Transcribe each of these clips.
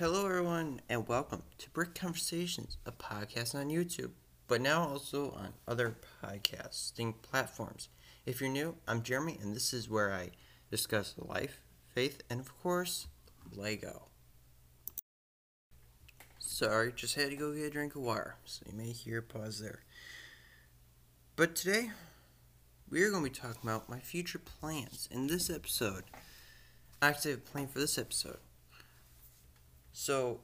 Hello, everyone, and welcome to Brick Conversations, a podcast on YouTube, but now also on other podcasting platforms. If you're new, I'm Jeremy, and this is where I discuss life, faith, and of course, Lego. Sorry, just had to go get a drink of water, so you may hear a pause there. But today, we are going to be talking about my future plans in this episode. I actually have a plan for this episode. So,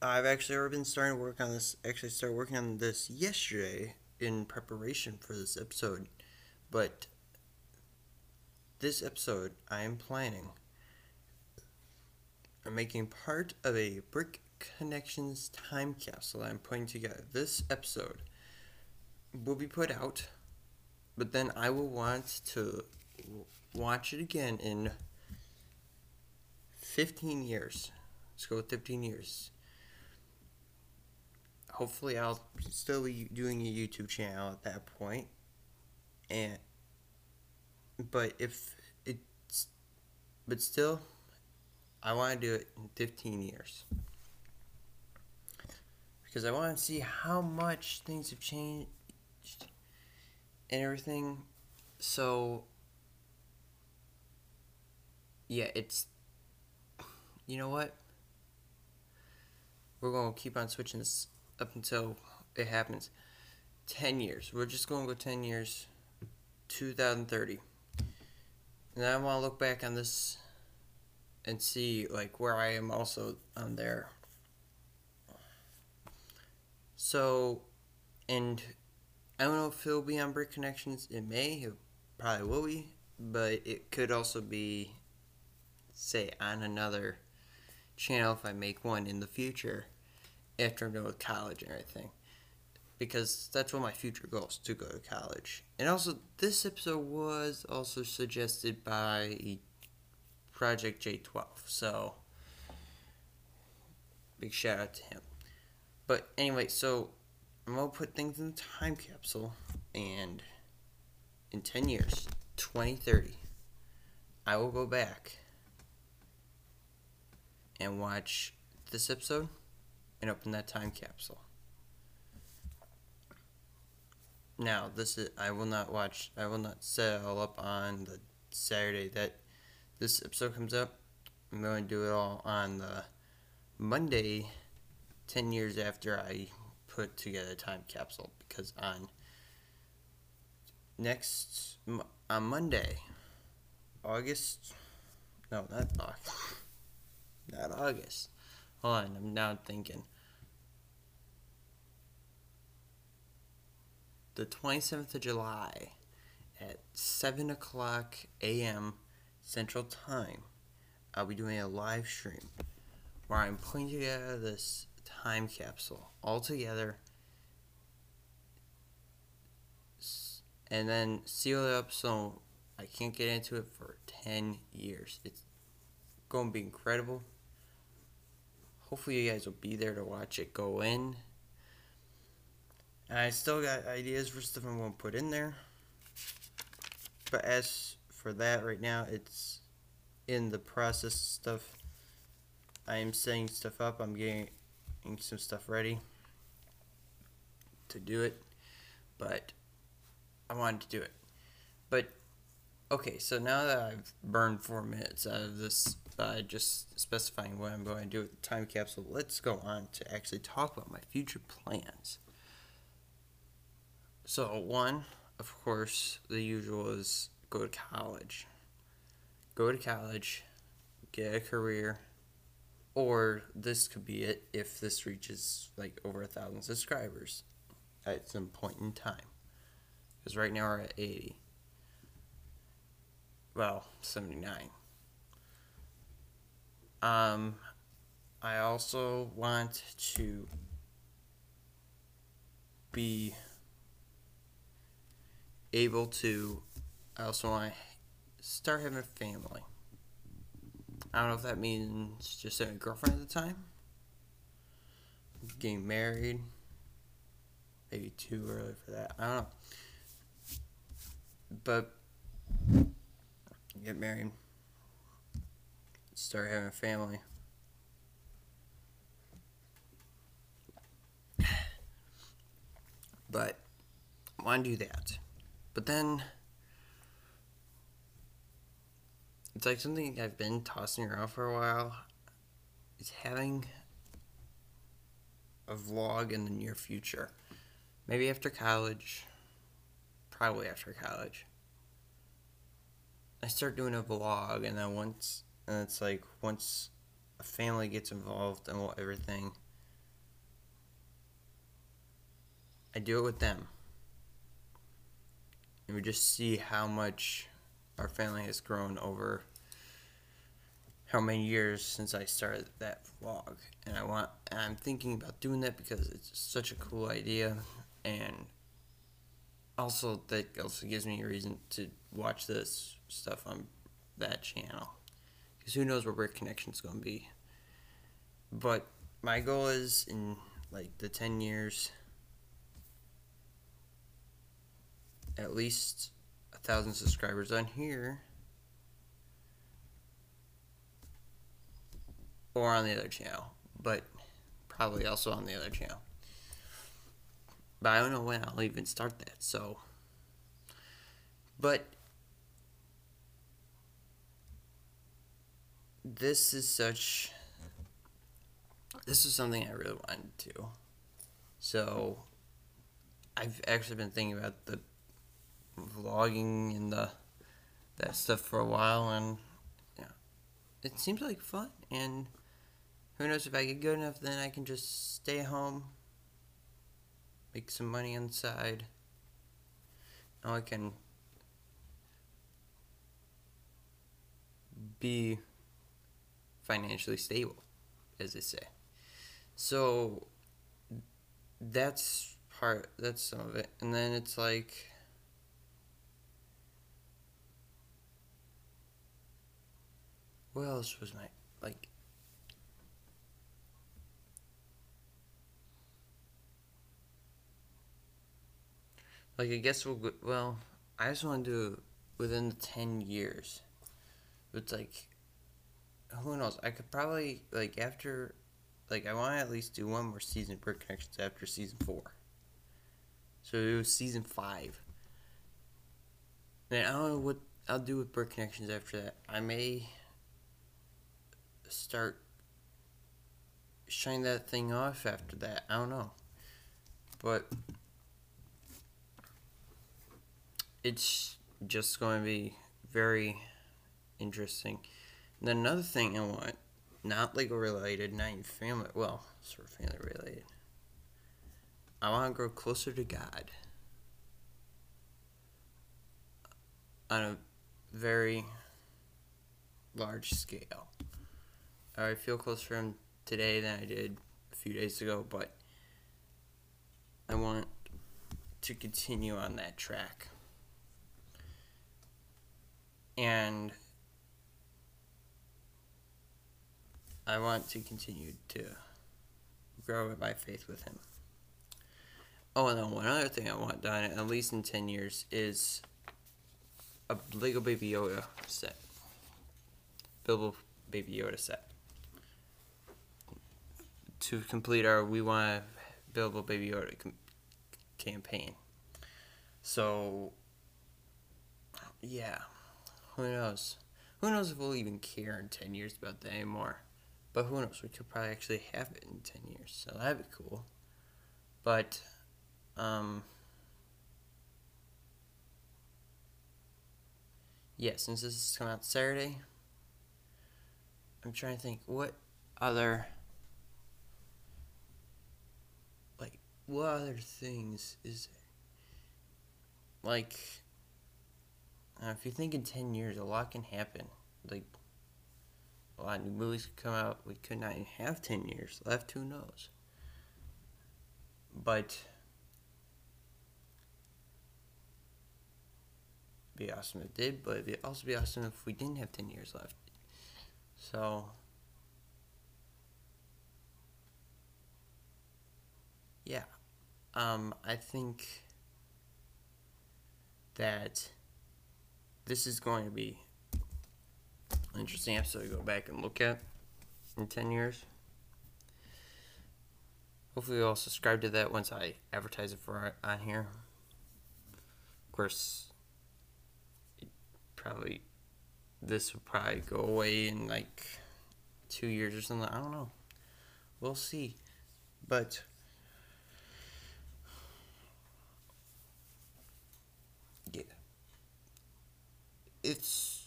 I've actually already been starting to work on this. Actually, started working on this yesterday in preparation for this episode. But this episode, I am planning I'm making part of a Brick Connections time capsule I'm putting together. This episode will be put out, but then I will want to watch it again in 15 years. Let's go with 15 years. Hopefully, I'll still be doing a YouTube channel at that point. And, but if it's, but still, I want to do it in 15 years. Because I want to see how much things have changed and everything. So, yeah, it's. You know what? We're going to keep on switching this up until it happens. 10 years. We're just going to go 10 years. 2030. And I want to look back on this and see like where I am also on there. So, and I don't know if it'll be on Brick Connections. It may, it probably will be, but it could also be, say, on another channel if I make one in the future after I'm done with college and everything. Because that's one of my future goals to go to college. And also, this episode was also suggested by Project J12. So, big shout out to him. But anyway, so I'm going to put things in the time capsule, and in 10 years, 2030, I will go back and watch this episode and open that time capsule. Now, this is I will not watch I will not set it all up on the Saturday that this episode comes up, I'm going to do it all on the Monday, 10 years after I put together a time capsule. Because on next, on Monday, August, no, not August, not August. Hold on, I'm now thinking. The 27th of July at 7 o'clock a.m. Central Time, I'll be doing a live stream where I'm putting together this time capsule all together and then seal it up so I can't get into it for 10 years. It's going to be incredible. Hopefully, you guys will be there to watch it go in. And I still got ideas for stuff going to put in there. But as for that right now. It's in the process stuff. I am setting stuff up. I'm getting some stuff ready to do it, but I wanted to do it. But okay, so now that I've burned four minutes out of this by just specifying what I'm going to do with the time capsule, let's go on to actually talk about my future plans. So, one, of course, the usual is go to college. Go to college, get a career, or this could be it if this reaches like over a thousand subscribers at some point in time. Because right now we're at 80. Well, 79. Um, I also want to be able to I also want to start having a family. I don't know if that means just having a girlfriend at the time, getting married, maybe too early for that. I don't know. But get married, start having a family. But why want to do that. But then it's like something I've been tossing around for a while. Is having a vlog in the near future. Maybe after college. Probably after college. I start doing a vlog, and then once and it's like once a family gets involved and everything I do it with them. And we just see how much our family has grown over how many years since I started that vlog. And I want and I'm thinking about doing that because it's such a cool idea and also that also gives me a reason to watch this stuff on that channel. Because who knows where Brick Connection's going to be. But my goal is in like the 10 years at least a thousand subscribers on here. Or on the other channel but probably also on the other channel. But I don't know when I'll even start that so. But this is such this is something I really wanted to so I've actually been thinking about the vlogging and the that stuff for a while, and yeah, it seems like fun. And who knows if I get good enough, then I can just stay home, make some money inside. Now I can be financially stable, as they say. So that's part. That's some of it, and then it's like What else was my like? Like I guess we'll well. I just want to do within the ten years. It's like who knows? I could probably like after like I want to at least do one more season of Brick Connections after season four. So it was season five. And I don't know what I'll do with Brick Connections after that. I may start shutting that thing off after that. I don't know. But it's just going to be very interesting. Then another thing I want, not Lego related, not even family, well, sort of family related. I want to grow closer to God on a very large scale. I feel closer to him today than I did a few days ago, but I want to continue on that track. And I want to continue to grow my faith with him. Oh, and then one other thing I want done, at least in 10 years, is a Lego Baby Yoda set. Build Baby Yoda set to complete our We Want a Baby Yoda com- campaign. So, yeah, who knows? Who knows if we'll even care in 10 years about that anymore? But who knows? We could probably actually have it in 10 years, so that'd be cool. But, um, yeah, since this is coming out Saturday, I'm trying to think what other like, what other things is there? Like, uh, if you think in 10 years, a lot can happen. Like, a lot of new movies could come out. We could not even have 10 years left. Who knows? But, be awesome if it did, but it'd also be awesome if we didn't have 10 years left. So, yeah. Um, I think that this is going to be interesting episode to go back and look at in 10 years. Hopefully, you'll all subscribe to that once I advertise it for on here. Of course, probably this will probably go away in like two years or something. I don't know. We'll see. But yeah, it's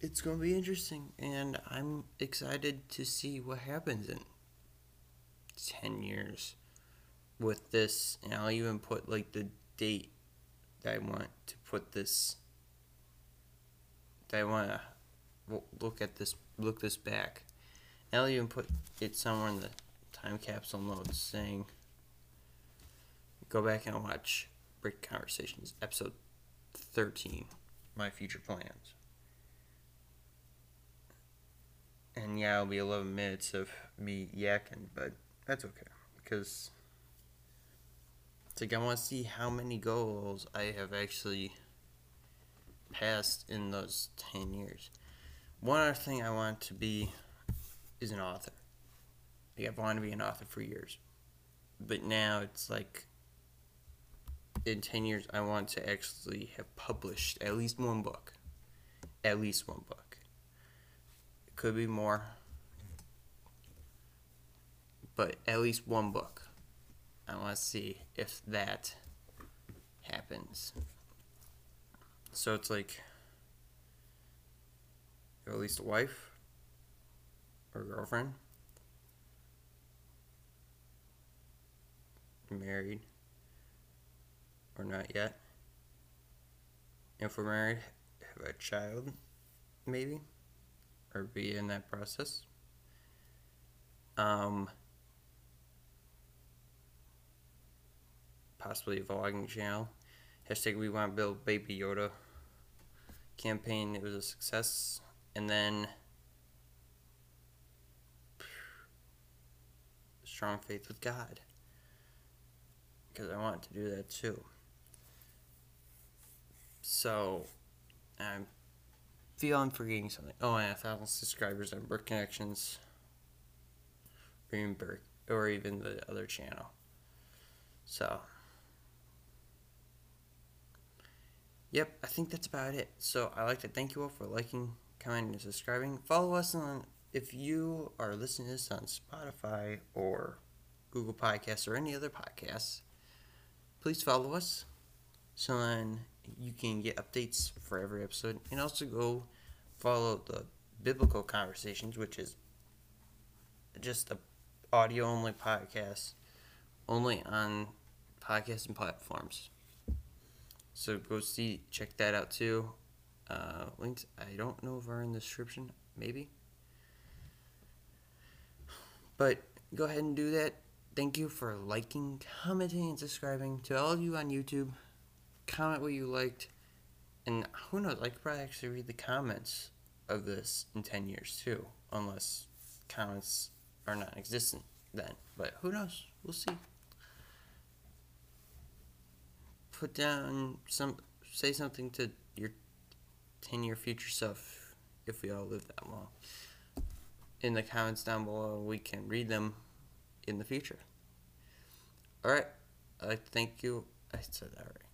it's gonna be interesting, and I'm excited to see what happens in ten years with this. And I'll even put like the date that I want to put this. That I want to look at this, look this back. And I'll even put it somewhere in the time capsule notes saying, "Go back and watch Brick Conversations, episode thirteen, my future plans." And yeah, it'll be 11 minutes of me yakking, but that's okay. Because it's like I want to see how many goals I have actually passed in those 10 years. One other thing I want to be is an author. Like I've wanted to be an author for years. But now it's like in 10 years I want to actually have published at least one book. At least one book could be more. But at least one book. I want to see if that happens. So it's like at least a wife or girlfriend. Married or not yet. If we're married, have a child, maybe or be in that process. Um, possibly a vlogging channel. Hashtag we want to build Baby Yoda campaign. It was a success. And then strong faith with God. Because I want to do that too. So, I'm feel I'm forgetting something. Oh, a thousand subscribers on Brick Connections, or even or even the other channel. So, yep, I think that's about it. So I like to thank you all for liking, commenting, and subscribing. Follow us on if you are listening to this on Spotify or Google Podcasts or any other podcasts. Please follow us so then you can get updates for every episode and also go follow the biblical conversations which is just a audio only podcast only on podcasting platforms. So go see check that out too. Uh, links i don't know if are in the description maybe. But go ahead and do that. Thank you for liking commenting and subscribing to all of you on youtube comment what you liked. And who knows, I could probably actually read the comments of this in 10 years too, unless comments are non existent then. But who knows? We'll see. Put down some, say something to your 10 year future self if we all live that long. In the comments down below, we can read them in the future. Alright, I'd thank you. I said that right.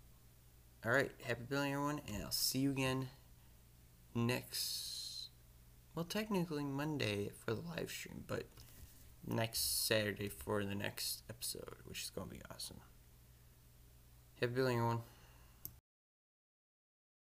All right, happy building, everyone, and I'll see you again next. Well, technically Monday for the live stream, but next Saturday for the next episode, which is gonna be awesome. Happy building, everyone.